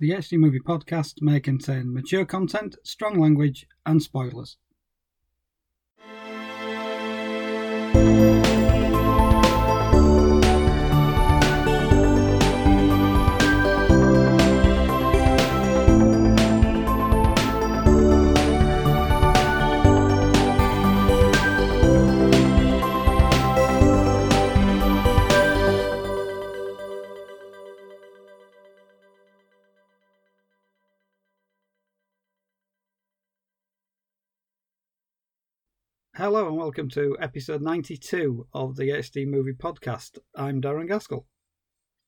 The HD Movie Podcast may contain mature content, strong language, and spoilers. Hello and welcome to episode 92 of the HD Movie Podcast. I'm Darren Gaskell.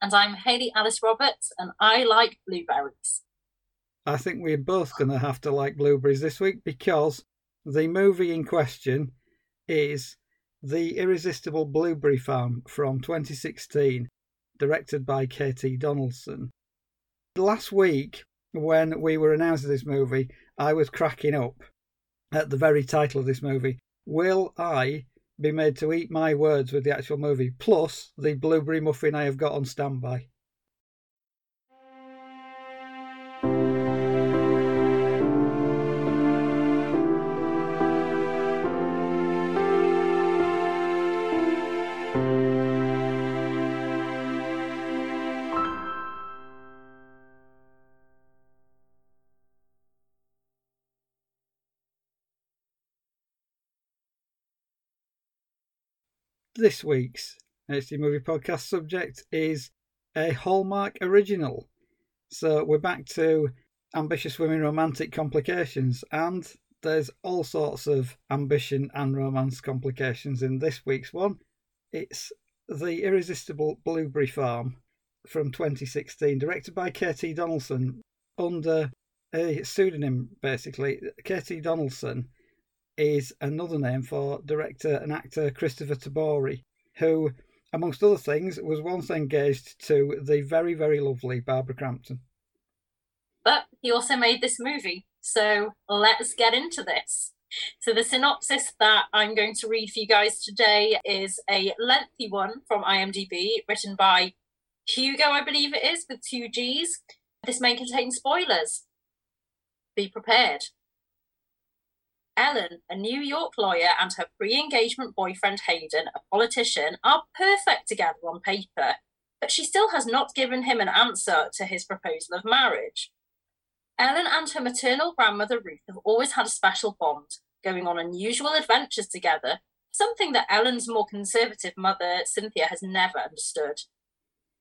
And I'm Hayley Alice Roberts, and I like blueberries. I think we're both going to have to like blueberries this week because the movie in question is The Irresistible Blueberry Farm from 2016, directed by Katie Donaldson. Last week, when we were announcing this movie, I was cracking up at the very title of this movie will I be made to eat my words with the actual movie, plus the blueberry muffin I have got on standby? This week's HD Movie Podcast subject is a Hallmark original. So we're back to ambitious women romantic complications, and there's all sorts of ambition and romance complications in this week's one. It's The Irresistible Blueberry Farm from 2016, directed by KT Donaldson under a pseudonym, basically. KT Donaldson is another name for director and actor Christopher Tabori, who, amongst other things, was once engaged to the very, very lovely Barbara Crampton. But he also made this movie, so let's get into this. So, the synopsis that I'm going to read for you guys today is a lengthy one from IMDb, written by Hugo, I believe it is, with two G's. This may contain spoilers. Be prepared. Ellen, a New York lawyer, and her pre engagement boyfriend Hayden, a politician, are perfect together on paper, but she still has not given him an answer to his proposal of marriage. Ellen and her maternal grandmother Ruth have always had a special bond, going on unusual adventures together, something that Ellen's more conservative mother, Cynthia, has never understood.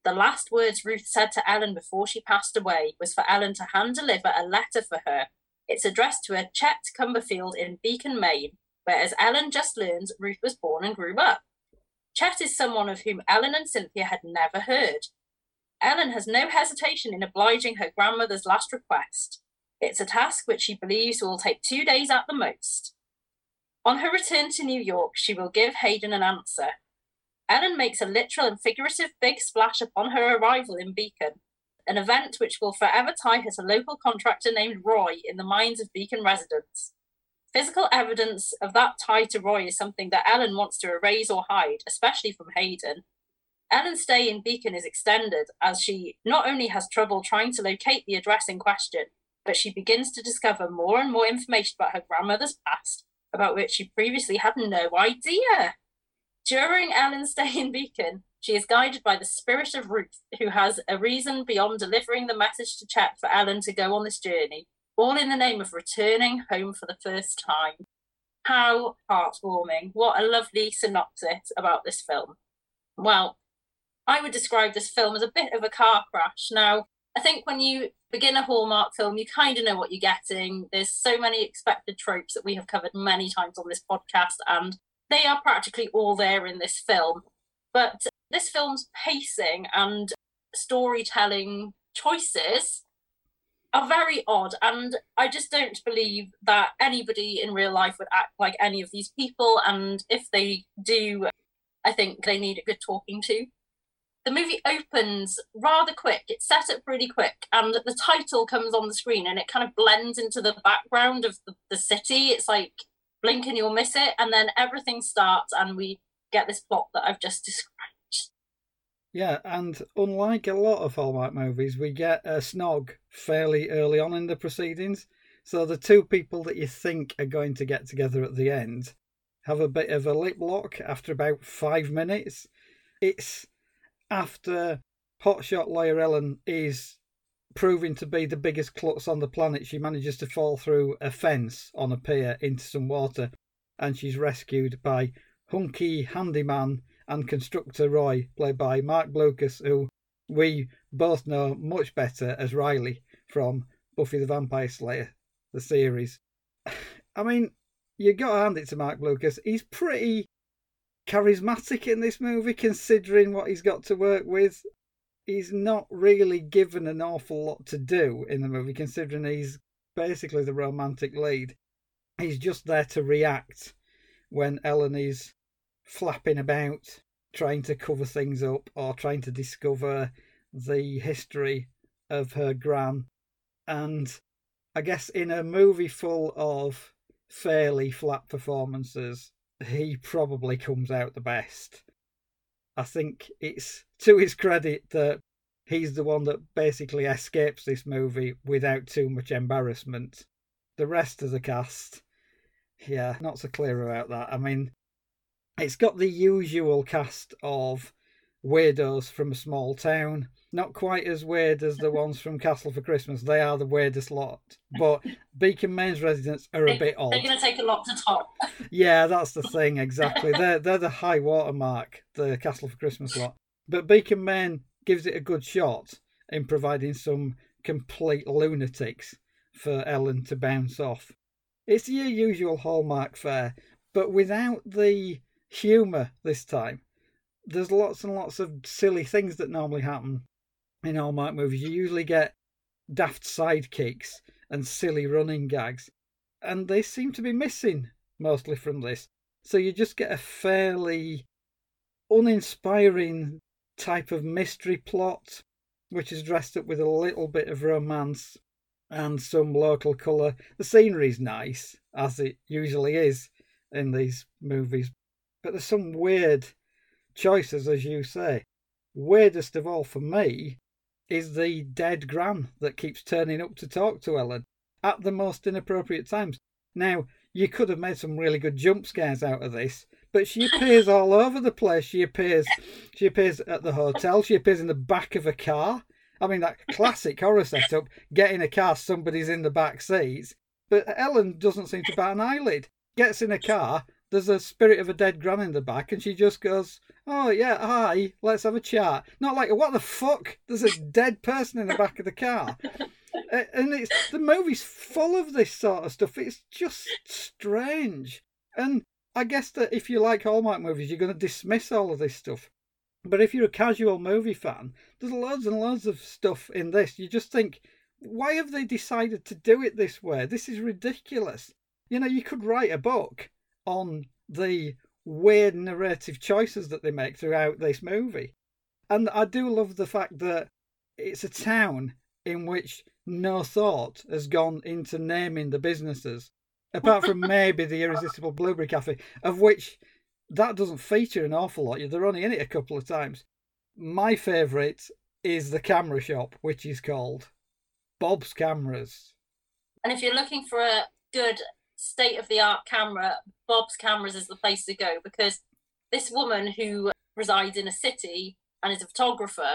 The last words Ruth said to Ellen before she passed away was for Ellen to hand deliver a letter for her it's addressed to a Chet Cumberfield in Beacon, Maine, where, as Ellen just learns, Ruth was born and grew up. Chet is someone of whom Ellen and Cynthia had never heard. Ellen has no hesitation in obliging her grandmother's last request. It's a task which she believes will take two days at the most. On her return to New York, she will give Hayden an answer. Ellen makes a literal and figurative big splash upon her arrival in Beacon, an event which will forever tie her to a local contractor named Roy in the minds of Beacon residents. Physical evidence of that tie to Roy is something that Ellen wants to erase or hide, especially from Hayden. Ellen's stay in Beacon is extended as she not only has trouble trying to locate the address in question, but she begins to discover more and more information about her grandmother's past, about which she previously had no idea. During Ellen's stay in Beacon, she is guided by the spirit of Ruth, who has a reason beyond delivering the message to Chet for Alan to go on this journey, all in the name of returning home for the first time. How heartwarming. What a lovely synopsis about this film. Well, I would describe this film as a bit of a car crash. Now, I think when you begin a Hallmark film, you kind of know what you're getting. There's so many expected tropes that we have covered many times on this podcast, and they are practically all there in this film. But this film's pacing and storytelling choices are very odd and i just don't believe that anybody in real life would act like any of these people and if they do i think they need a good talking to. The movie opens rather quick it's set up really quick and the title comes on the screen and it kind of blends into the background of the, the city. It's like blink and you'll miss it and then everything starts and we get this plot that i've just described Yeah, and unlike a lot of Hallmark movies, we get a snog fairly early on in the proceedings. So the two people that you think are going to get together at the end have a bit of a lip lock after about five minutes. It's after hotshot lawyer Ellen is proving to be the biggest klutz on the planet. She manages to fall through a fence on a pier into some water, and she's rescued by hunky handyman and constructor Roy, played by Marc Blucas, who we both know much better as Riley from Buffy the Vampire Slayer, the series. I mean, you got to hand it to Marc Blucas. He's pretty charismatic in this movie, considering what he's got to work with. He's not really given an awful lot to do in the movie, considering he's basically the romantic lead. He's just there to react when Ellen is flapping about, trying to cover things up or trying to discover the history of her gran. And I guess in a movie full of fairly flat performances, he probably comes out the best. I think it's to his credit that he's the one that basically escapes this movie without too much embarrassment. The rest of the cast, yeah, not so clear about that. I mean, it's got the usual cast of weirdos from a small town not quite as weird as the ones from Castle for Christmas. They are the weirdest lot. But Beacon Maine's residents are a bit odd. They're going to take a lot to top. yeah, that's the thing, exactly. they're, they're the high watermark, the Castle for Christmas lot. But Beacon Maine gives it a good shot in providing some complete lunatics for Ellen to bounce off. It's your usual Hallmark fare, but without the humour this time. There's lots and lots of silly things that normally happen in all Hallmark movies. You usually get daft sidekicks and silly running gags, and they seem to be missing mostly from this. So you just get a fairly uninspiring type of mystery plot, which is dressed up with a little bit of romance and some local colour. The scenery's nice, as it usually is in these movies, but there's some weird choices, as you say. Weirdest of all for me is the dead Gran that keeps turning up to talk to Ellen at the most inappropriate times. Now, you could have made some really good jump scares out of this, but she appears all over the place. She appears she appears at the hotel, she appears in the back of a car. I mean that classic horror setup, get in a car, somebody's in the back seats. But Ellen doesn't seem to bat an eyelid. Gets in a car, there's a spirit of a dead gran in the back, and she just goes, "Oh yeah, hi, let's have a chat." Not like, "What the fuck?" There's a dead person in the back of the car, and it's the movie's full of this sort of stuff. It's just strange, and I guess that if you like Hallmark movies, you're going to dismiss all of this stuff. But if you're a casual movie fan, there's loads and loads of stuff in this. You just think, why have they decided to do it this way? This is ridiculous. You know, you could write a book on the weird narrative choices that they make throughout this movie. And I do love the fact that it's a town in which no thought has gone into naming the businesses, apart from maybe the Irresistible Blueberry Cafe, of which that doesn't feature an awful lot. They're only in it a couple of times. My favourite is the camera shop, which is called Bob's Cameras. And if you're looking for a good state of the art camera, Bob's Cameras is the place to go because this woman who resides in a city and is a photographer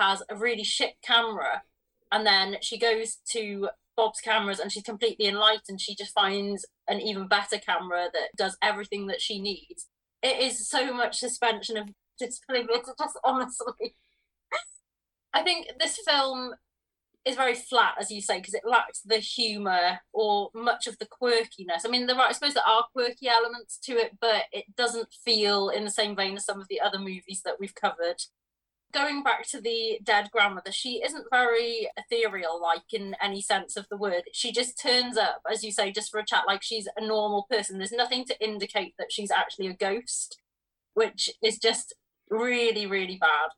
has a really shit camera. And then she goes to Bob's Cameras and she's completely enlightened. She just finds an even better camera that does everything that she needs. It is so much suspension of disbelief. It's just honestly. I think this film is very flat, as you say, because it lacks the humour or much of the quirkiness. I mean, there are, I suppose there are quirky elements to it, but it doesn't feel in the same vein as some of the other movies that we've covered. Going back to the dead grandmother, she isn't very ethereal, like in any sense of the word. She just turns up, as you say, just for a chat, like she's a normal person. There's nothing to indicate that she's actually a ghost, which is just really, really bad.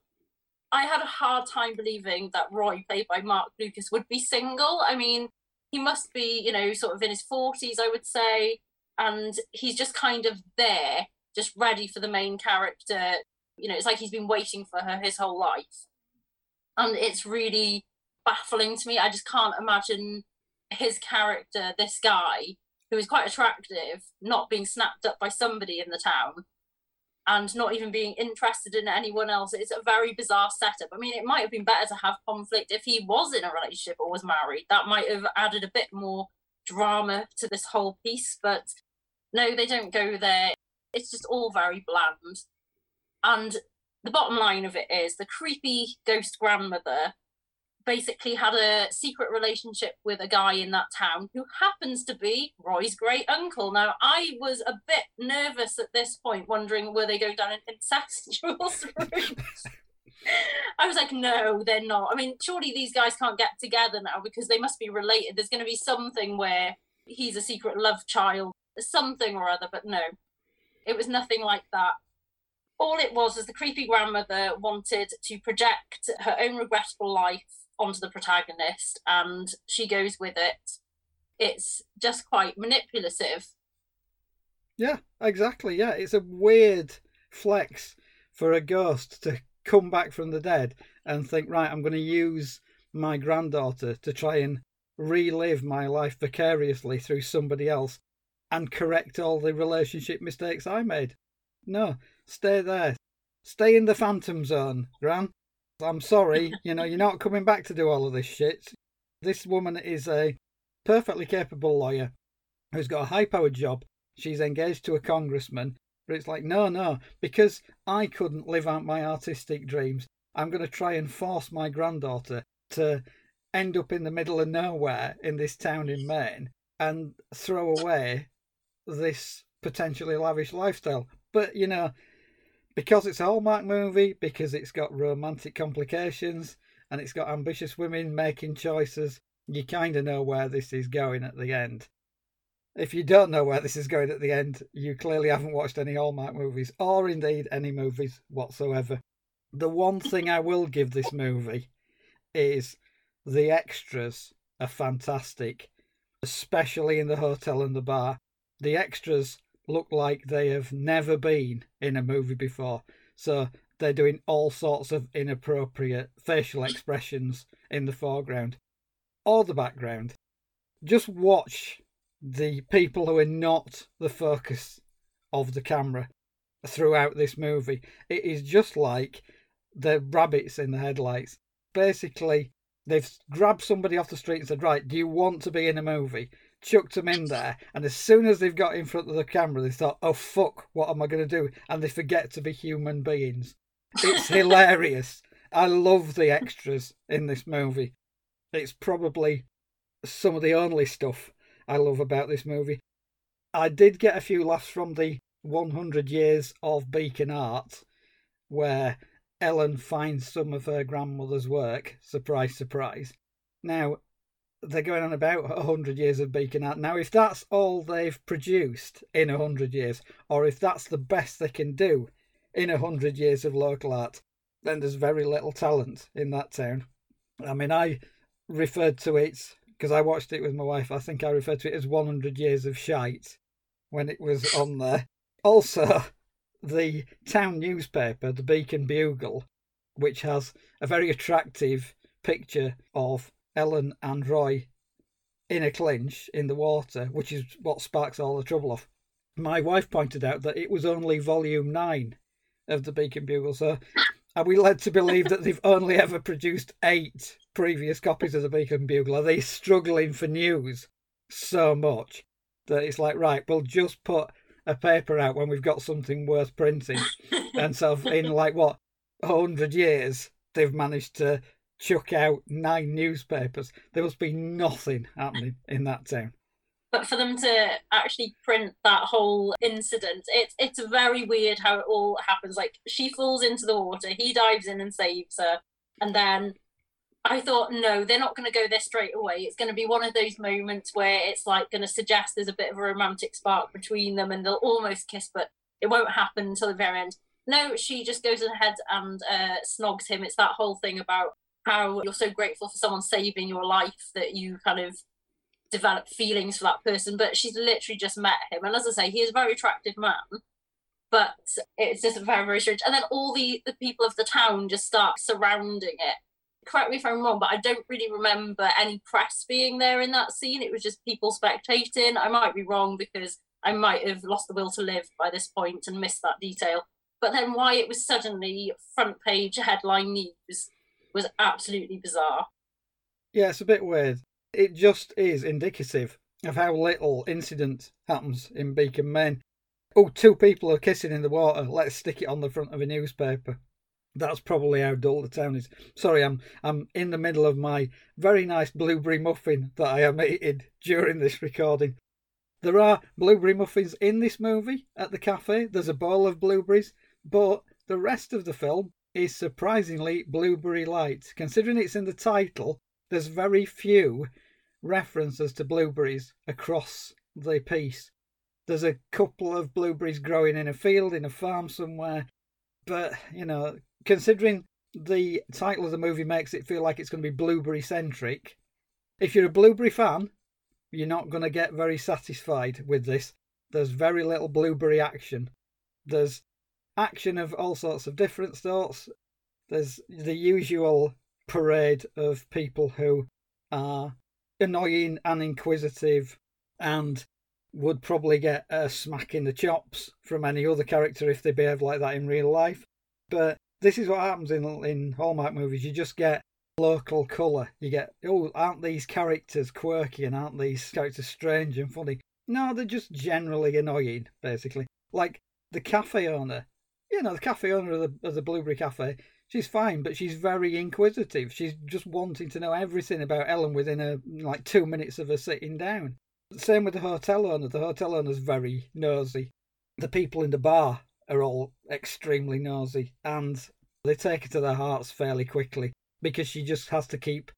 I had a hard time believing that Roy, played by Mark Lucas, would be single. I mean, he must be, you know, sort of in his 40s, I would say. And he's just kind of there, just ready for the main character. You know, it's like he's been waiting for her his whole life. And it's really baffling to me. I just can't imagine his character, this guy, who is quite attractive, not being snapped up by somebody in the town and not even being interested in anyone else. It's a very bizarre setup. I mean, it might have been better to have conflict if he was in a relationship or was married. That might have added a bit more drama to this whole piece, but no, they don't go there. It's just all very bland. And the bottom line of it is the creepy ghost grandmother basically had a secret relationship with a guy in that town who happens to be Roy's great uncle. Now, I was a bit nervous at this point, wondering were they going down an incestuous route. I was like, no, they're not. I mean, surely these guys can't get together now because they must be related. There's going to be something where he's a secret love child, something or other, but no, it was nothing like that all it was was the creepy grandmother wanted to project her own regrettable life onto the protagonist and she goes with it. It's just quite manipulative. Yeah, exactly. Yeah, it's a weird flex for a ghost to come back from the dead and think, right, I'm going to use my granddaughter to try and relive my life vicariously through somebody else and correct all the relationship mistakes I made. No, stay there. Stay in the phantom zone, Gran. I'm sorry, you know, you're not coming back to do all of this shit. This woman is a perfectly capable lawyer who's got a high powered job. She's engaged to a congressman. But it's like, no, no, because I couldn't live out my artistic dreams, I'm going to try and force my granddaughter to end up in the middle of nowhere in this town in Maine and throw away this potentially lavish lifestyle. But, you know, because it's a Hallmark movie, because it's got romantic complications, and it's got ambitious women making choices, you kind of know where this is going at the end. If you don't know where this is going at the end, you clearly haven't watched any Hallmark movies, or indeed any movies whatsoever. The one thing I will give this movie is the extras are fantastic, especially in the hotel and the bar. The extras look like they have never been in a movie before. So they're doing all sorts of inappropriate facial expressions in the foreground or the background. Just watch the people who are not the focus of the camera throughout this movie. It is just like the rabbits in the headlights. Basically, they've grabbed somebody off the street and said, Right, do you want to be in a movie? Chucked them in there, and as soon as they've got in front of the camera, they thought, "Oh fuck, what am I going to do?" And they forget to be human beings. It's hilarious. I love the extras in this movie. It's probably some of the only stuff I love about this movie. I did get a few laughs from the 100 Years of Beacon Art, where Ellen finds some of her grandmother's work. Surprise, surprise. Now, they're going on about 100 years of Beacon Art. Now, if that's all they've produced in 100 years, or if that's the best they can do in 100 years of local art, then there's very little talent in that town. I mean, I referred to it, because I watched it with my wife, I think I referred to it as 100 years of shite when it was on there. Also, the town newspaper, the Beacon Bugle, which has a very attractive picture of Ellen and Roy in a clinch in the water, which is what sparks all the trouble off. My wife pointed out that it was only volume nine of the Beacon Bugle, so are we led to believe that they've only ever produced eight previous copies of the Beacon Bugle? Are they struggling for news so much that it's like, right, we'll just put a paper out when we've got something worth printing? and so, in like what, 100 years, they've managed to chuck out nine newspapers. There must be nothing happening in that town. But for them to actually print that whole incident, it's it's very weird how it all happens. Like she falls into the water, he dives in and saves her, and then I thought, no, they're not going to go there straight away. It's going to be one of those moments where it's like going to suggest there's a bit of a romantic spark between them, and they'll almost kiss, but it won't happen until the very end. No, she just goes ahead and uh, snogs him. It's that whole thing about how you're so grateful for someone saving your life that you kind of develop feelings for that person. But she's literally just met him. And as I say, he is a very attractive man. but it's just very, very strange. And then all the, the people of the town just start surrounding it. Correct me if I'm wrong, but I don't really remember any press being there in that scene. It was just people spectating. I might be wrong because I might have lost the will to live by this point and missed that detail. But then why it was suddenly front page headline news was absolutely bizarre. Yeah, it's a bit weird. It just is indicative of how little incident happens in Beacon, Maine. Oh, two people are kissing in the water. Let's stick it on the front of a newspaper. That's probably how dull the town is. Sorry, I'm I'm in the middle of my very nice blueberry muffin that I am eating during this recording. There are blueberry muffins in this movie at the cafe. There's a bowl of blueberries, but the rest of the film is surprisingly blueberry light. Considering it's in the title, there's very few references to blueberries across the piece. There's a couple of blueberries growing in a field, in a farm somewhere. But, you know, considering the title of the movie makes it feel like it's going to be blueberry centric, if you're a blueberry fan, you're not going to get very satisfied with this. There's very little blueberry action. There's action of all sorts of different sorts. There's the usual parade of people who are annoying and inquisitive and would probably get a smack in the chops from any other character if they behave like that in real life. But this is what happens in in Hallmark movies. You just get local colour. You get, oh, aren't these characters quirky and aren't these characters strange and funny? No, they're just generally annoying, basically. Like the cafe owner. You know, the cafe owner of the, of the Blueberry Cafe she's fine, but she's very inquisitive. She's just wanting to know everything about Ellen within a like two minutes of her sitting down. Same with the hotel owner. The hotel owner's very nosy. The people in the bar are all extremely nosy, and they take her to their hearts fairly quickly because she just has to keep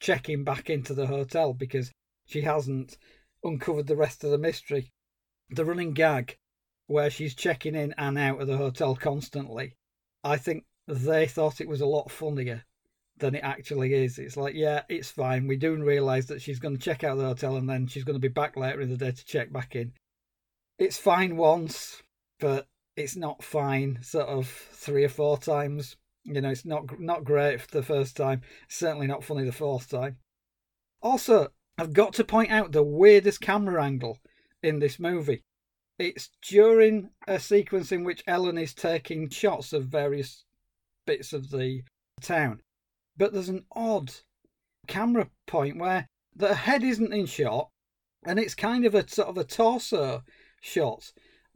checking back into the hotel because she hasn't uncovered the rest of the mystery. The running gag where she's checking in and out of the hotel constantly, I think they thought it was a lot funnier than it actually is. It's like, yeah, it's fine. We do realise that she's going to check out the hotel and then she's going to be back later in the day to check back in. It's fine once, but it's not fine sort of three or four times. You know, it's not not great the first time. Certainly not funny the fourth time. Also, I've got to point out the weirdest camera angle in this movie. It's during a sequence in which Ellen is taking shots of various bits of the town. But there's an odd camera point where the head isn't in shot and it's kind of a sort of a torso shot.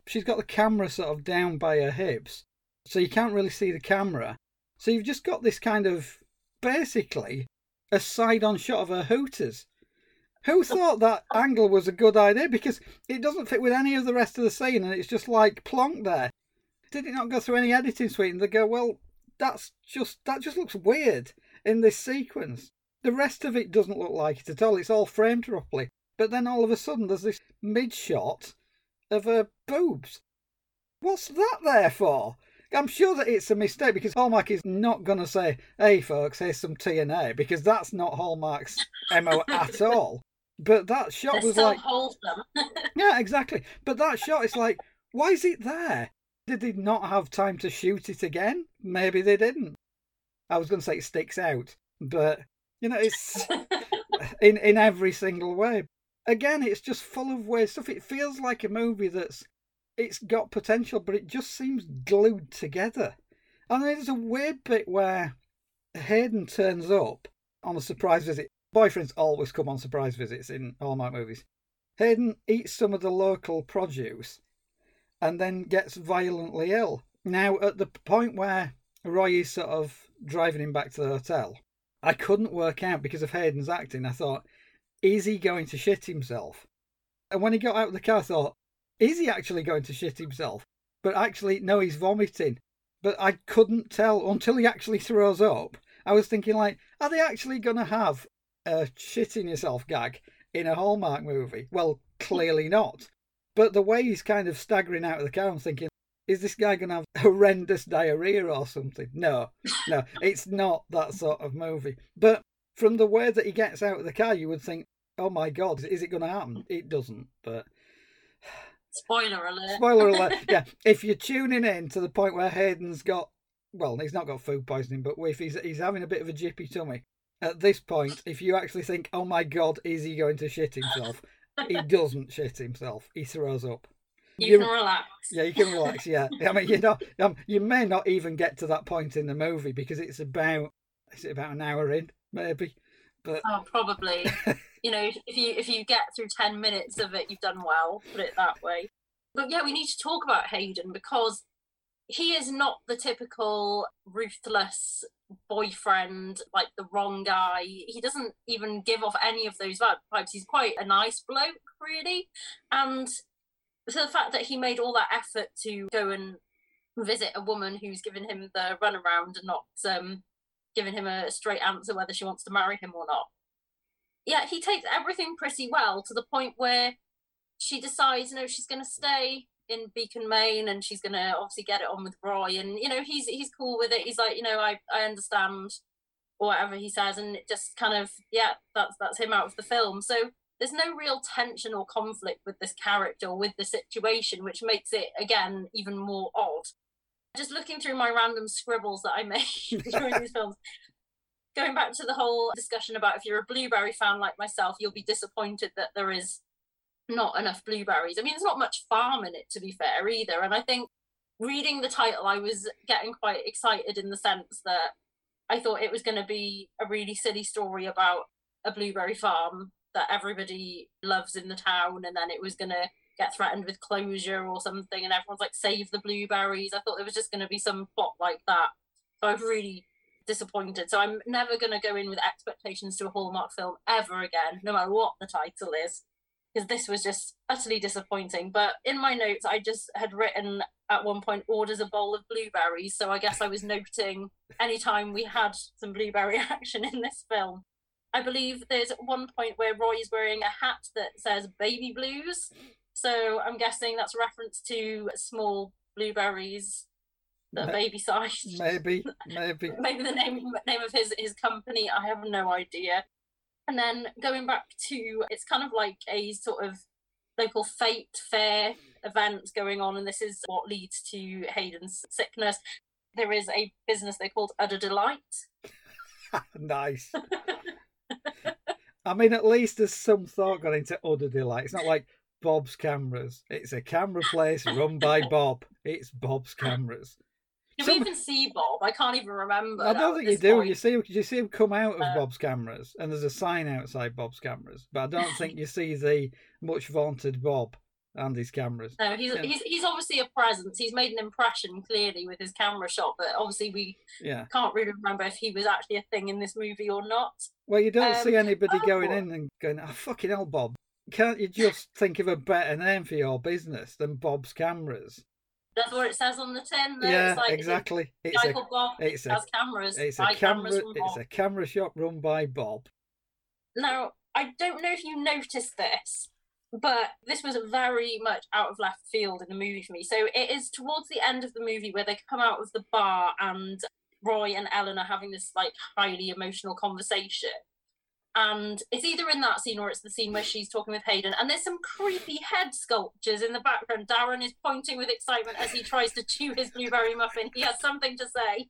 She's got the camera sort of down by her hips, so you can't really see the camera. So you've just got this kind of basically a side on shot of her hooters. Who thought that angle was a good idea? Because it doesn't fit with any of the rest of the scene and it's just like plonk there. Did it not go through any editing suite? And they go, well, that's just that just looks weird in this sequence. The rest of it doesn't look like it at all. It's all framed properly. But then all of a sudden there's this mid shot of her boobs. What's that there for? I'm sure that it's a mistake because Hallmark is not going to say, hey folks, here's some TNA, because that's not Hallmark's MO at all. But that shot They're was so like. wholesome. Yeah, exactly. But that shot is like, why is it there? Did they not have time to shoot it again? Maybe they didn't. I was going to say it sticks out, but you know, it's in in every single way. Again, it's just full of weird stuff. It feels like a movie that's it's got potential, but it just seems glued together. And there's a weird bit where Hayden turns up on a surprise visit. Boyfriends always come on surprise visits in all my movies. Hayden eats some of the local produce and then gets violently ill. Now, at the point where Roy is sort of driving him back to the hotel, I couldn't work out because of Hayden's acting. I thought, is he going to shit himself? And when he got out of the car, I thought, is he actually going to shit himself? But actually, no, he's vomiting. But I couldn't tell until he actually throws up. I was thinking, like, are they actually going to have a shitting yourself gag in a Hallmark movie? Well, clearly not. But the way he's kind of staggering out of the car, I'm thinking, is this guy going to have horrendous diarrhea or something? No, no, it's not that sort of movie. But from the way that he gets out of the car, you would think, oh my God, is it going to happen? It doesn't. But Spoiler alert. Spoiler alert. yeah, if you're tuning in to the point where Hayden's got, well, he's not got food poisoning, but if he's he's having a bit of a jippy tummy, at this point, if you actually think, oh my god, is he going to shit himself? he doesn't shit himself. He throws up. You, you can relax. Yeah, you can relax. Yeah, I mean, you know, um, you may not even get to that point in the movie because it's about is it about an hour in, maybe. But oh, probably. you know, if you if you get through ten minutes of it, you've done well. Put it that way. But yeah, we need to talk about Hayden because he is not the typical ruthless boyfriend, like the wrong guy. He doesn't even give off any of those vibes. He's quite a nice bloke, really. And so the fact that he made all that effort to go and visit a woman who's given him the runaround and not um, giving him a straight answer whether she wants to marry him or not. Yeah, he takes everything pretty well to the point where she decides, you know, she's going to stay in Beacon, Maine, and she's to obviously get it on with Roy. And you know, he's he's cool with it. He's like, you know, I I understand, or whatever he says, and it just kind of yeah, that's that's him out of the film. So there's no real tension or conflict with this character or with the situation, which makes it again even more odd. Just looking through my random scribbles that I made during these films, going back to the whole discussion about if you're a blueberry fan like myself, you'll be disappointed that there is not enough blueberries. I mean, there's not much farm in it, to be fair, either. And I think reading the title, I was getting quite excited in the sense that I thought it was going to be a really silly story about a blueberry farm that everybody loves in the town and then it was going to get threatened with closure or something and everyone's like save the blueberries i thought there was just going to be some plot like that so i was really disappointed so i'm never going to go in with expectations to a hallmark film ever again no matter what the title is because this was just utterly disappointing but in my notes i just had written at one point orders a bowl of blueberries so i guess i was noting anytime we had some blueberry action in this film I believe there's one point where Roy is wearing a hat that says baby blues. So I'm guessing that's a reference to small blueberries that Ma- baby sized. Maybe, maybe. maybe the name name of his his company. I have no idea. And then going back to it's kind of like a sort of local fate fair event going on, and this is what leads to Hayden's sickness. There is a business they called Udder Delight. nice. I mean, at least there's some thought gone into Udder Delight. It's not like Bob's Cameras. It's a camera place run by Bob. It's Bob's Cameras. Do some... we even see Bob? I can't even remember. I don't think you do. Point. You see, you see him come out of uh, Bob's Cameras, and there's a sign outside Bob's Cameras. But I don't think you see the much vaunted Bob and his cameras. No, he's, yeah. he's he's obviously a presence. He's made an impression clearly with his camera shot, but obviously we yeah. can't really remember if he was actually a thing in this movie or not. Well, you don't um, see anybody oh, going in and going, "Oh fucking hell, Bob." Can't you just think of a better name for your business than Bob's Cameras? That's what it says on the tin. Though. Yeah, like, exactly. It's a, Bob it's a, cameras. It's a camera. It's a camera shop run by Bob. Now, I don't know if you noticed this, but this was very much out of left field in the movie for me. So it is towards the end of the movie where they come out of the bar and Roy and Ellen are having this like highly emotional conversation. And it's either in that scene or it's the scene where she's talking with Hayden. And there's some creepy head sculptures in the background. Darren is pointing with excitement as he tries to chew his blueberry muffin. He has something to say.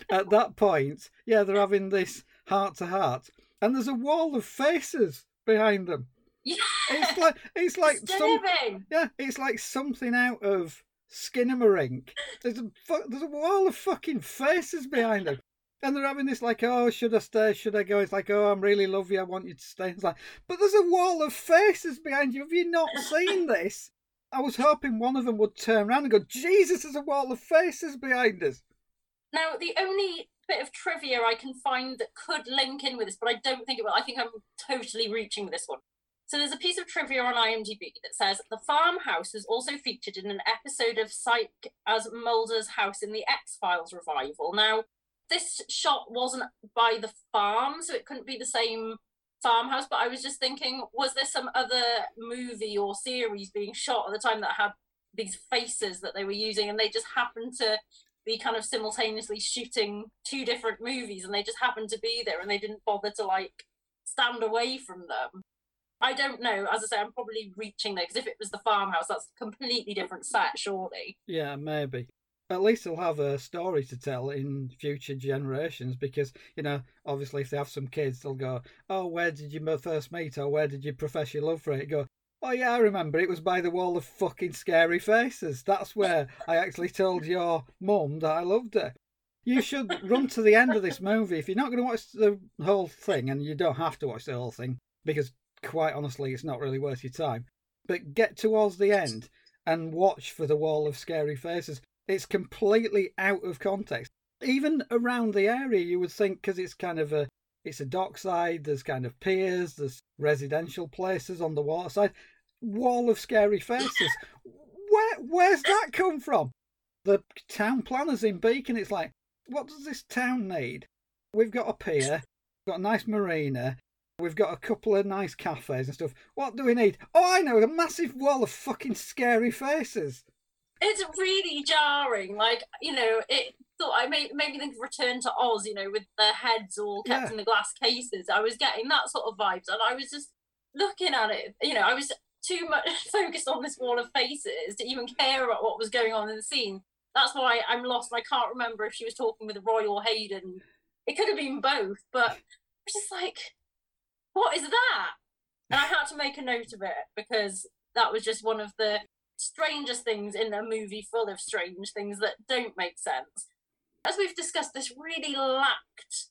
At that point, yeah, they're having this heart to heart. And there's a wall of faces behind them. Yeah. It's like it's like some, yeah, it's like something out of Skinamarink. There's a there's a wall of fucking faces behind them. And they're having this like, oh, should I stay? Should I go? It's like, oh, I'm really love you. I want you to stay. It's like, but there's a wall of faces behind you. Have you not seen this? I was hoping one of them would turn around and go, Jesus, there's a wall of faces behind us. Now, the only bit of trivia I can find that could link in with this, but I don't think it will. I think I'm totally reaching with this one. So there's a piece of trivia on IMDb that says the farmhouse was also featured in an episode of Psych as Mulder's house in the X Files revival. Now, this shot wasn't by the farm, so it couldn't be the same farmhouse. But I was just thinking, was there some other movie or series being shot at the time that had these faces that they were using, and they just happened to be kind of simultaneously shooting two different movies, and they just happened to be there, and they didn't bother to like stand away from them. I don't know. As I say, I'm probably reaching there because if it was the farmhouse, that's a completely different set, surely. Yeah, maybe. At least they'll have a story to tell in future generations because, you know, obviously if they have some kids, they'll go, Oh, where did you first meet? Or where did you profess your love for it? Go, Oh, yeah, I remember. It was by the wall of fucking scary faces. That's where I actually told your mum that I loved her. You should run to the end of this movie. If you're not going to watch the whole thing, and you don't have to watch the whole thing, because quite honestly, it's not really worth your time. But get towards the end and watch for the wall of scary faces. It's completely out of context. Even around the area, you would think because it's kind of a it's a dockside. There's kind of piers. There's residential places on the waterside. Wall of scary faces. Where where's that come from? The town planners in Beacon. It's like, what does this town need? We've got a pier. We've got a nice marina. We've got a couple of nice cafes and stuff. What do we need? Oh, I know, a massive wall of fucking scary faces. It's really jarring. Like, you know, it thought I made, made me think of Return to Oz, you know, with their heads all kept yeah. in the glass cases. I was getting that sort of vibes, and I was just looking at it. You know, I was too much focused on this wall of faces to even care about what was going on in the scene. That's why I'm lost. I can't remember if she was talking with Roy or Hayden. It could have been both, but it's just like what is that? And I had to make a note of it because that was just one of the strangest things in a movie full of strange things that don't make sense. As we've discussed, this really lacked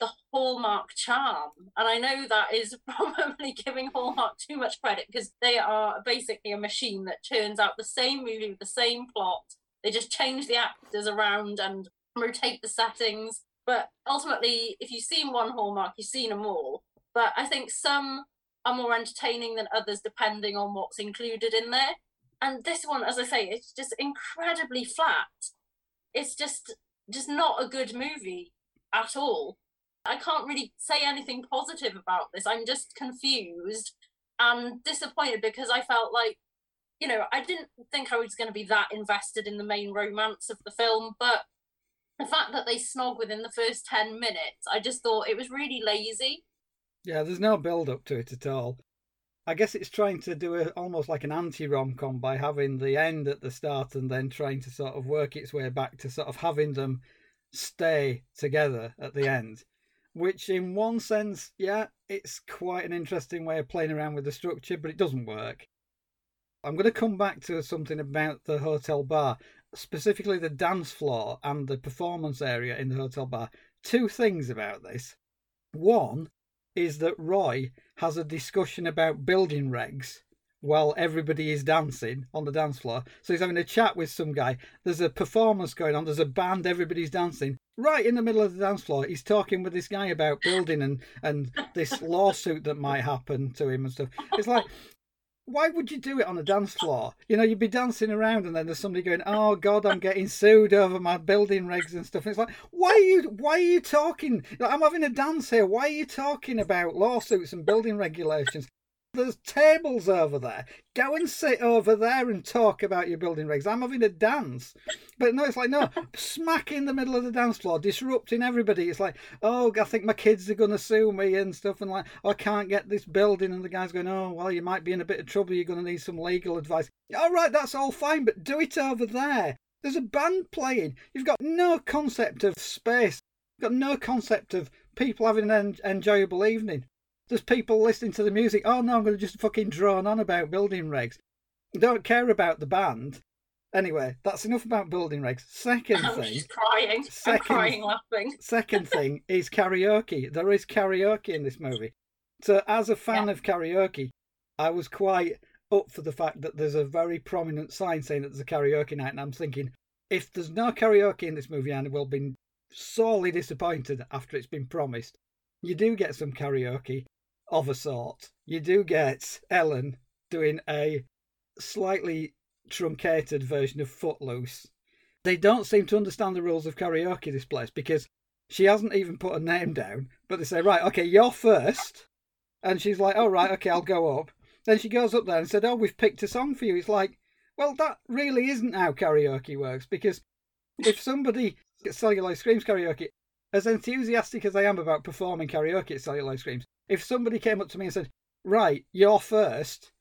the Hallmark charm. And I know that is probably giving Hallmark too much credit because they are basically a machine that turns out the same movie with the same plot. They just change the actors around and rotate the settings. But ultimately, if you've seen one Hallmark, you've seen them all. But I think some are more entertaining than others depending on what's included in there. And this one, as I say, it's just incredibly flat. It's just just not a good movie at all. I can't really say anything positive about this. I'm just confused and disappointed because I felt like, you know, I didn't think I was going to be that invested in the main romance of the film, but the fact that they snog within the first 10 minutes, I just thought it was really lazy. Yeah, there's no build up to it at all. I guess it's trying to do a, almost like an anti rom com by having the end at the start and then trying to sort of work its way back to sort of having them stay together at the end. Which, in one sense, yeah, it's quite an interesting way of playing around with the structure, but it doesn't work. I'm going to come back to something about the hotel bar, specifically the dance floor and the performance area in the hotel bar. Two things about this. One, is that Roy has a discussion about building regs while everybody is dancing on the dance floor. So he's having a chat with some guy. There's a performance going on, there's a band, everybody's dancing. Right in the middle of the dance floor, he's talking with this guy about building and, and this lawsuit that might happen to him and stuff. It's like, why would you do it on a dance floor? You know, you'd be dancing around and then there's somebody going, "Oh God, I'm getting sued over my building regs and stuff." And it's like, why are you, why are you talking? Like, I'm having a dance here. Why are you talking about lawsuits and building regulations? There's tables over there. Go and sit over there and talk about your building regs. I'm having a dance. But no, it's like, no, smack in the middle of the dance floor, disrupting everybody. It's like, oh, I think my kids are going to sue me and stuff. And like, oh, I can't get this building. And the guy's going, oh, well, you might be in a bit of trouble. You're going to need some legal advice. All right, that's all fine, but do it over there. There's a band playing. You've got no concept of space. You've got no concept of people having an enjoyable evening. There's people listening to the music. Oh no, I'm going to just fucking drone on about building regs. Don't care about the band. Anyway, that's enough about building regs. Second I'm thing, crying. Second, I'm crying, laughing. second thing is karaoke. There is karaoke in this movie. So, as a fan yeah. of karaoke, I was quite up for the fact that there's a very prominent sign saying that there's a karaoke night, and I'm thinking, if there's no karaoke in this movie, I will be sorely disappointed after it's been promised. You do get some karaoke, of a sort. You do get Ellen doing a slightly truncated version of Footloose. They don't seem to understand the rules of karaoke, this place, because she hasn't even put a name down, but they say, right, okay, you're first. And she's like, oh, right, okay, I'll go up. Then she goes up there and said, oh, we've picked a song for you. It's like, well, that really isn't how karaoke works, because if somebody gets Celluloid Screams karaoke, as enthusiastic as I am about performing karaoke at Celluloid Screams, if somebody came up to me and said, right, you're first.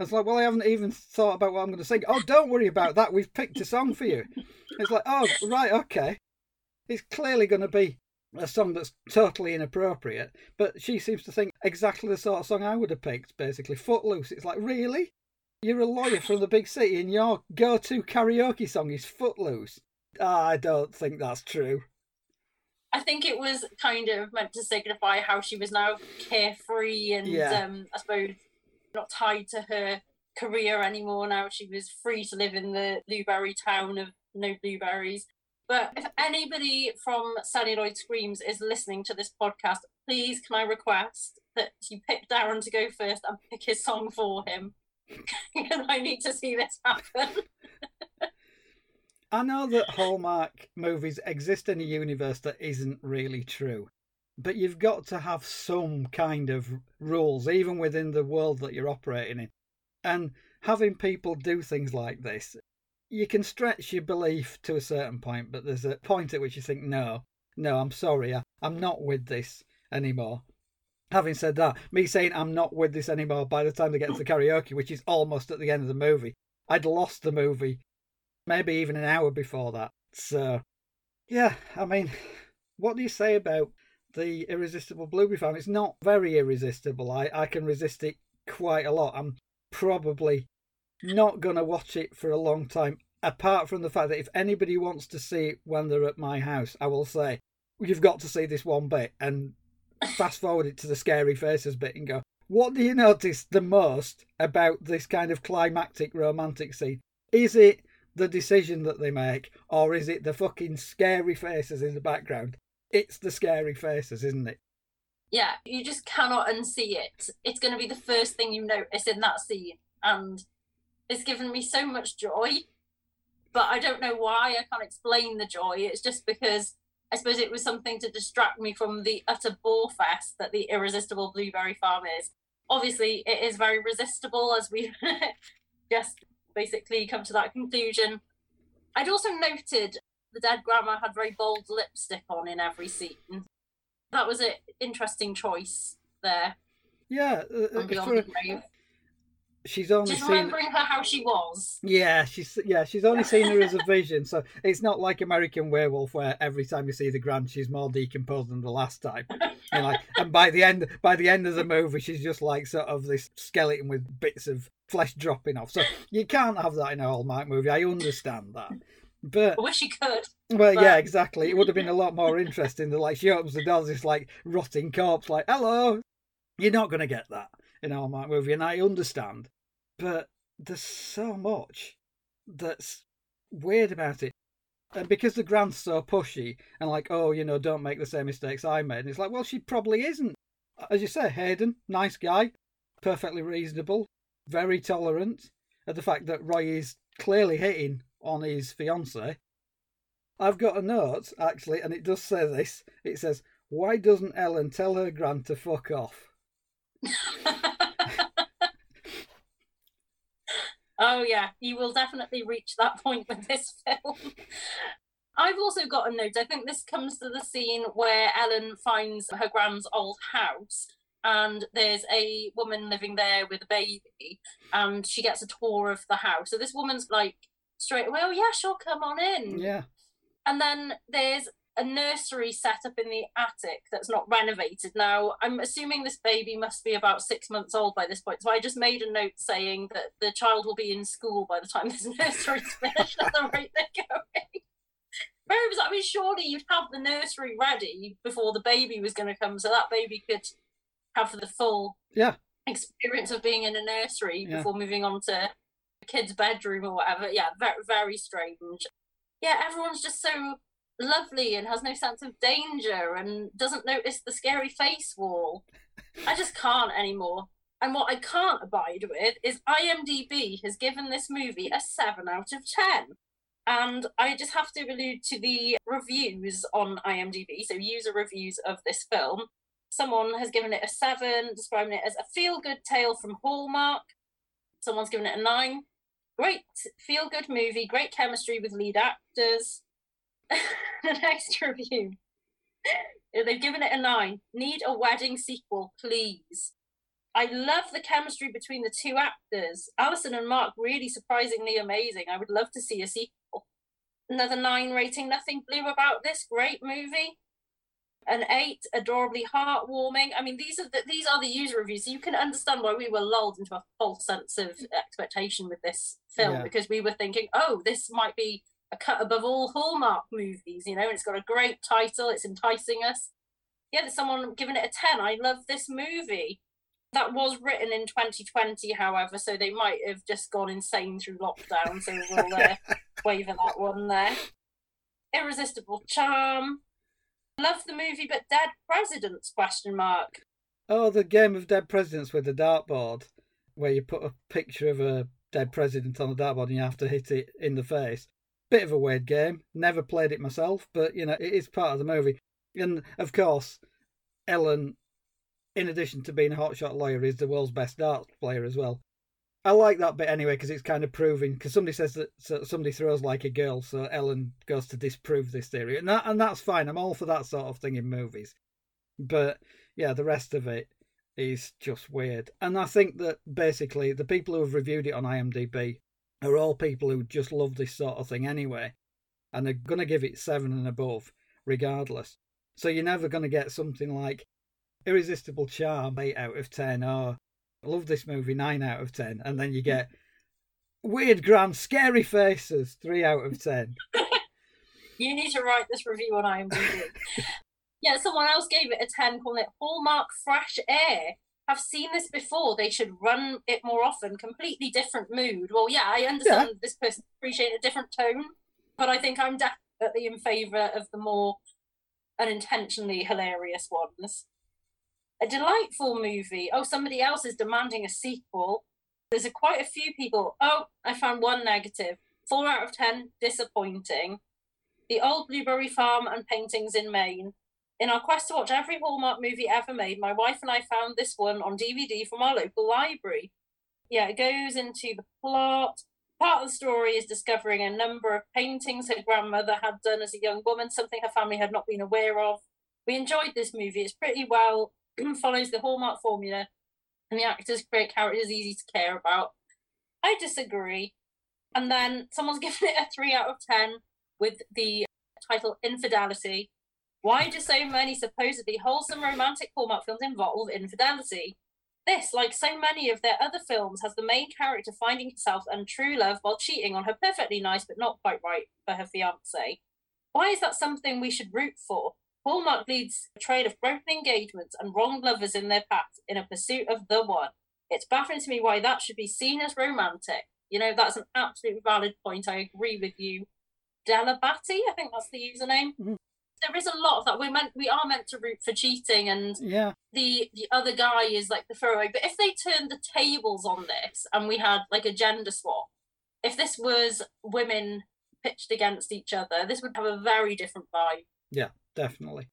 It's like, well, I haven't even thought about what I'm going to sing. Oh, don't worry about that. We've picked a song for you. It's like, oh, right, okay. It's clearly going to be a song that's totally inappropriate, but she seems to think exactly the sort of song I would have picked, basically. Footloose. It's like, really? You're a lawyer from the big city and your go to karaoke song is Footloose. Ah, I don't think that's true. I think it was kind of meant to signify how she was now carefree and Yeah. um, I suppose not tied to her career anymore. Now she was free to live in the blueberry town of no blueberries. But if anybody from Celluloid Screams is listening to this podcast, please can I request that you pick Darren to go first and pick his song for him? because I need to see this happen. I know that Hallmark movies exist in a universe that isn't really true, but you've got to have some kind of rules, even within the world that you're operating in. And having people do things like this, you can stretch your belief to a certain point, but there's a point at which you think, no, no, I'm sorry, I, I'm not with this anymore. Having said that, me saying I'm not with this anymore by the time they get to the karaoke, which is almost at the end of the movie, I'd lost the movie maybe even an hour before that. So, yeah, I mean, what do you say about the Irresistible Blueberry Farm? It's not very irresistible. I, I can resist it quite a lot. I'm probably not going to watch it for a long time, apart from the fact that if anybody wants to see it when they're at my house, I will say, you've got to see this one bit and fast forward it to the scary faces bit and go, what do you notice the most about this kind of climactic romantic scene? Is it the decision that they make, or is it the fucking scary faces in the background? It's the scary faces, isn't it? yeah, you just cannot unsee it. It's going to be the first thing you notice in that scene, and it's given me so much joy. But I don't know why. I can't explain the joy. It's just because I suppose it was something to distract me from the utter bore fest that the irresistible blueberry farm is. Obviously, it is very resistible, as we just basically come to that conclusion. I'd also noted the dead grandma had very bold lipstick on in every scene. That was an interesting choice there. Yeah, uh, Beyond for-. She's only Just seen. remembering her how she was. Yeah, she's yeah, she's only seen her as a vision, so it's not like American Werewolf where every time you see the grand, she's more decomposed than the last time. And like, and by the end, by the end of the movie, she's just like sort of this skeleton with bits of flesh dropping off. So you can't have that in a Hallmark movie. I understand that, but I wish she could. Well, yeah, exactly. It would have been a lot more interesting than like she opens the door, this like rotting corpse, like hello. You're not going to get that in a Hallmark movie, and I understand, but there's so much that's weird about it, and because the grant's so pushy and like, oh, you know, don't make the same mistakes I made. And it's like, well, she probably isn't. As you say, Hayden, nice guy, perfectly reasonable, very tolerant of the fact that Roy is clearly hitting on his fiance. I've got a note actually, and it does say this. It says, "Why doesn't Ellen tell her grand to fuck off?" oh yeah, you will definitely reach that point with this film. I've also got a note. I think this comes to the scene where Ellen finds her grand's old house, and there's a woman living there with a baby, and she gets a tour of the house. So this woman's like straight away, "Oh yeah, sure, come on in." Yeah, And then there's a nursery set up in the attic that's not renovated. Now, I'm assuming this baby must be about six months old by this point. So I just made a note saying that the child will be in school by the time this nursery's finished at the rate they're going. Where was I mean, surely you'd have the nursery ready before the baby was going to come, so that baby could have the full yeah, experience of being in a nursery Yeah. before moving on to a kid's bedroom or whatever. Yeah, very, very strange. Yeah, everyone's just so lovely and has no sense of danger and doesn't notice the scary face wall. I just can't anymore. And what I can't abide with is IMDb has given this movie a 7 out of 10. And I just have to allude to the reviews on IMDb, so user reviews of this film. Someone has given it a 7, describing it as a feel good tale from Hallmark. Someone's given it a 9. Great feel good movie, great chemistry with lead actors. the next review. They've given it a 9. Need a wedding sequel, please. I love the chemistry between the two actors. Alison and Marc really surprisingly amazing. I would love to see a sequel. Another nine rating, nothing blue about this great movie. An eight, adorably heartwarming. I mean, these are the, these are the user reviews. You can understand why we were lulled into a false sense of expectation with this film Yeah. because we were thinking, oh, this might be a cut above all Hallmark movies, you know, and it's got a great title, it's enticing us. Yeah, there's someone giving it a 10. I love this movie. That was written in 2020, however, so they might have just gone insane through lockdown, so we'll uh, waiver that one there. Irresistible Charm. Love the movie, but dead presidents? Question mark. Oh, the game of dead presidents with the dartboard, where you put a picture of a dead president on the dartboard and you have to hit it in the face. Bit of a weird game. Never played it myself, but you know it is part of the movie. And of course, Ellen, in addition to being a hotshot lawyer, is the world's best darts player as well. I like that bit anyway because it's kind of proving. Because somebody says that so somebody throws like a girl, so Ellen goes to disprove this theory, and that and that's fine. I'm all for that sort of thing in movies. But yeah, the rest of it is just weird. And I think that basically the people who have reviewed it on IMDb are all people who just love this sort of thing anyway, and they're going to give it seven and above regardless. So you're never going to get something like Irresistible Charm, 8 out of 10, or Love This Movie, 9 out of 10, and then you get Weird Grand Scary Faces, 3 out of 10. You need to write this review on IMDb. yeah, someone else gave it a 10, calling it Hallmark Fresh Air. I've seen this before. They should run it more often. Completely different mood. Well, yeah, I understand this person appreciating a different tone, but I think I'm definitely in favour of the more unintentionally hilarious ones. A delightful movie. Oh, somebody else is demanding a sequel. There's a, quite a few people. Oh, I found one negative. Four out of ten, disappointing. The Old Blueberry Farm and Paintings in Maine. In our quest to watch every Hallmark movie ever made, my wife and I found this one on DVD from our local library. Yeah, it goes into the plot. Part of the story is discovering a number of paintings her grandmother had done as a young woman, something her family had not been aware of. We enjoyed this movie. It's pretty well follows the Hallmark formula, and the actors create characters easy to care about. I disagree. And then someone's given it a three out of ten with the title Infidelity. Why do so many supposedly wholesome romantic Hallmark films involve infidelity? This, like so many of their other films, has the main character finding himself untrue love while cheating on her perfectly nice but not quite right for her fiance. Why is that something we should root for? Hallmark leads a trail of broken engagements and wrong lovers in their path in a pursuit of the one. It's baffling to me why that should be seen as romantic. You know, that's an absolutely valid point. I agree with you. Delabatti, I think that's the username. Mm-hmm. There is a lot of that. We're meant we are meant to root for cheating and Yeah, the the other guy is like the throwaway. But if they turned the tables on this and we had like a gender swap, if this was women pitched against each other, this would have a very different vibe. yeah, definitely.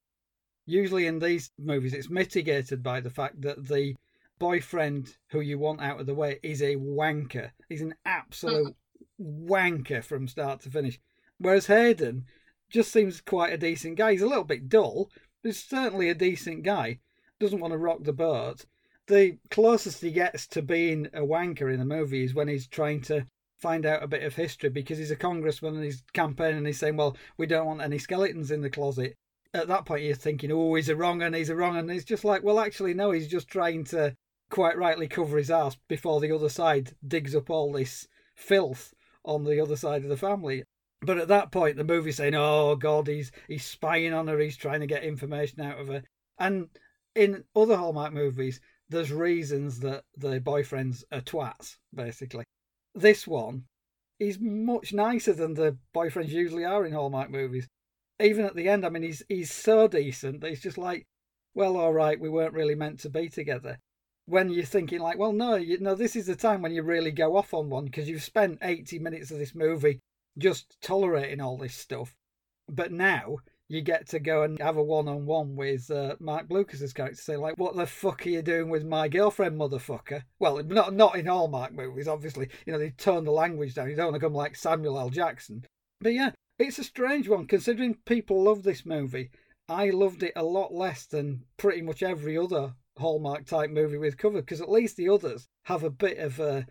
Usually in these movies, it's mitigated by the fact that the boyfriend who you want out of the way is a wanker. He's an absolute mm-hmm. wanker from start to finish. Whereas Hayden just seems quite a decent guy. He's a little bit dull, but he's certainly a decent guy. Doesn't want to rock the boat. The closest he gets to being a wanker in the movie is when he's trying to find out a bit of history because he's a congressman and he's campaigning and he's saying, Well, we don't want any skeletons in the closet. At that point, you're thinking, Oh, he's a wrong and he's a wrong. And it's just like, Well, actually, no, he's just trying to quite rightly cover his ass before the other side digs up all this filth on the other side of the family. But at that point, the movie's saying, "Oh God, he's he's spying on her. He's trying to get information out of her." And in other Hallmark movies, there's reasons that the boyfriends are twats. Basically, this one is much nicer than the boyfriends usually are in Hallmark movies. Even at the end, I mean, he's he's so decent that he's just like, "Well, all right, we weren't really meant to be together." When you're thinking like, "Well, no, you this is the time when you really go off on one because you've spent 80 minutes of this movie." Just tolerating all this stuff. But now you get to go and have a one on one with uh, Marc Blucas's character, say like, "What the fuck are you doing with my girlfriend, motherfucker?" Well, not not in Hallmark movies, obviously. You know they tone the language down. You don't want to come like Samuel L. Jackson. But yeah, it's a strange one considering people love this movie. I loved it a lot less than pretty much every other Hallmark type movie we've covered because at least the others have a bit of a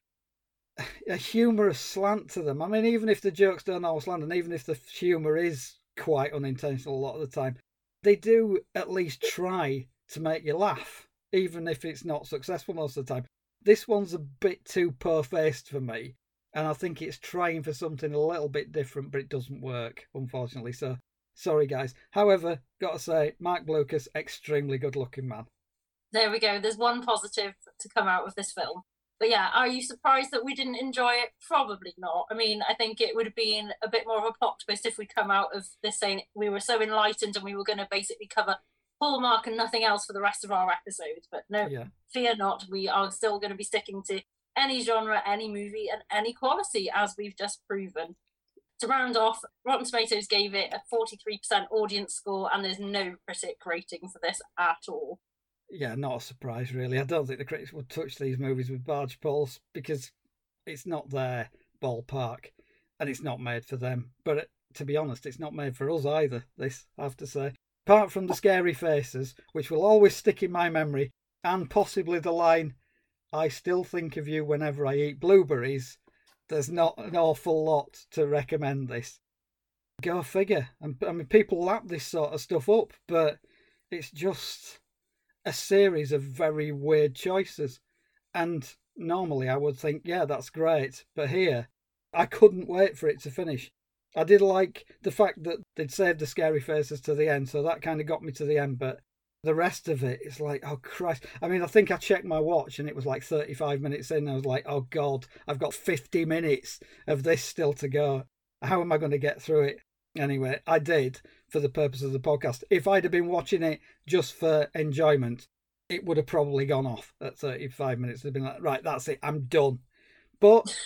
a humorous slant to them. I mean, even if the jokes don't always land, and even if the humour is quite unintentional a lot of the time, they do at least try to make you laugh, even if it's not successful most of the time. This one's a bit too poor faced for me, and I think it's trying for something a little bit different, but it doesn't work, unfortunately. So, sorry, guys. However, gotta say, Marc Blucas, extremely good looking man. There we go. There's one positive to come out of this film. But yeah, are you surprised that we didn't enjoy it? Probably not. I mean, I think it would have been a bit more of a plot twist if we'd come out of this saying we were so enlightened and we were going to basically cover Hallmark and nothing else for the rest of our episodes. But no, yeah. fear not. We are still going to be sticking to any genre, any movie, and any quality, as we've just proven. To round off, Rotten Tomatoes gave it a 43% audience score, and there's no critic rating for this at all yeah, not a surprise really. I don't think the critics would touch these movies with barge poles because it's not their ballpark and it's not made for them. But it, to be honest, it's not made for us either. This I have to say. Apart from the scary faces, which will always stick in my memory, and possibly the line, "I still think of you whenever I eat blueberries." There's not an awful lot to recommend this. Go figure. I mean, people lap this sort of stuff up, but it's just a series of very weird choices. And normally I would think, yeah, that's great. But here, I couldn't wait for it to finish. I did like the fact that they'd saved the scary faces to the end, so that kind of got me to the end. But the rest of it, it is like, oh Christ. I mean, I think I checked my watch and it was like 35 minutes in. I was like, oh God, I've got 50 minutes of this still to go. How am I going to get through it? Anyway, I did for the purpose of the podcast. If I'd have been watching it just for enjoyment, it would have probably gone off at 35 minutes. It'd been like, right, that's it, I'm done. But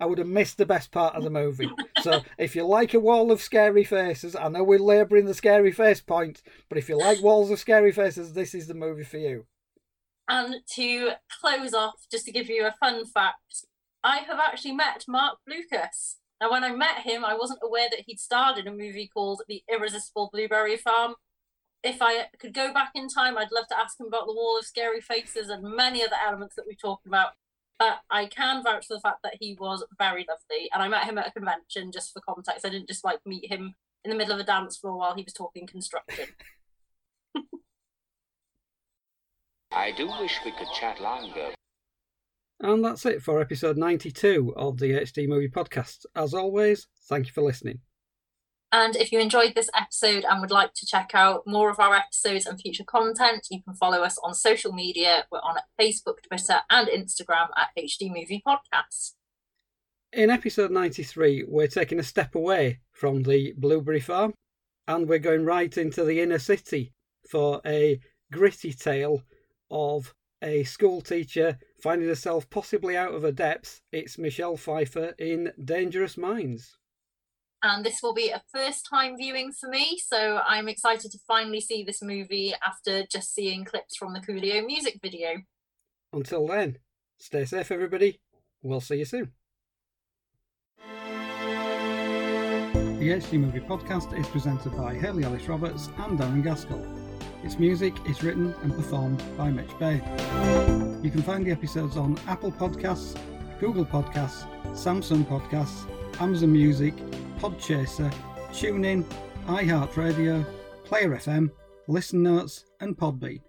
I would have missed the best part of the movie. So if you like a wall of scary faces, I know we're labouring the scary face point, but if you like walls of scary faces, this is the movie for you. And to close off, just to give you a fun fact, I have actually met Marc Blucas. Now, when I met him, I wasn't aware that he'd starred in a movie called The Irresistible Blueberry Farm. If I could go back in time, I'd love to ask him about the Wall of Scary Faces and many other elements that we've talked about. But I can vouch for the fact that he was very lovely. And I met him at a convention just for context. I didn't just like meet him in the middle of a dance floor while he was talking construction. I do wish we could chat longer. And that's it for episode 92 of the HD Movie Podcast. As always, thank you for listening. And if you enjoyed this episode and would like to check out more of our episodes and future content, you can follow us on social media. We're on Facebook, Twitter, and Instagram at HD Movie Podcast. In episode 93, we're taking a step away from the Blueberry Farm and we're going right into the inner city for a gritty tale of a school teacher finding herself possibly out of her depth. It's Michelle Pfeiffer in Dangerous Minds. And this will be a first time viewing for me, so I'm excited to finally see this movie after just seeing clips from the Coolio music video. Until then, stay safe, everybody. We'll see you soon. The HD Movie Podcast is presented by Hayley Alice Roberts and Darren Gaskell. Its music is written and performed by Mitch Bain. You can find the episodes on Apple Podcasts, Google Podcasts, Samsung Podcasts, Amazon Music, Podchaser, TuneIn, iHeartRadio, Player FM, Listen Notes, and Podbean.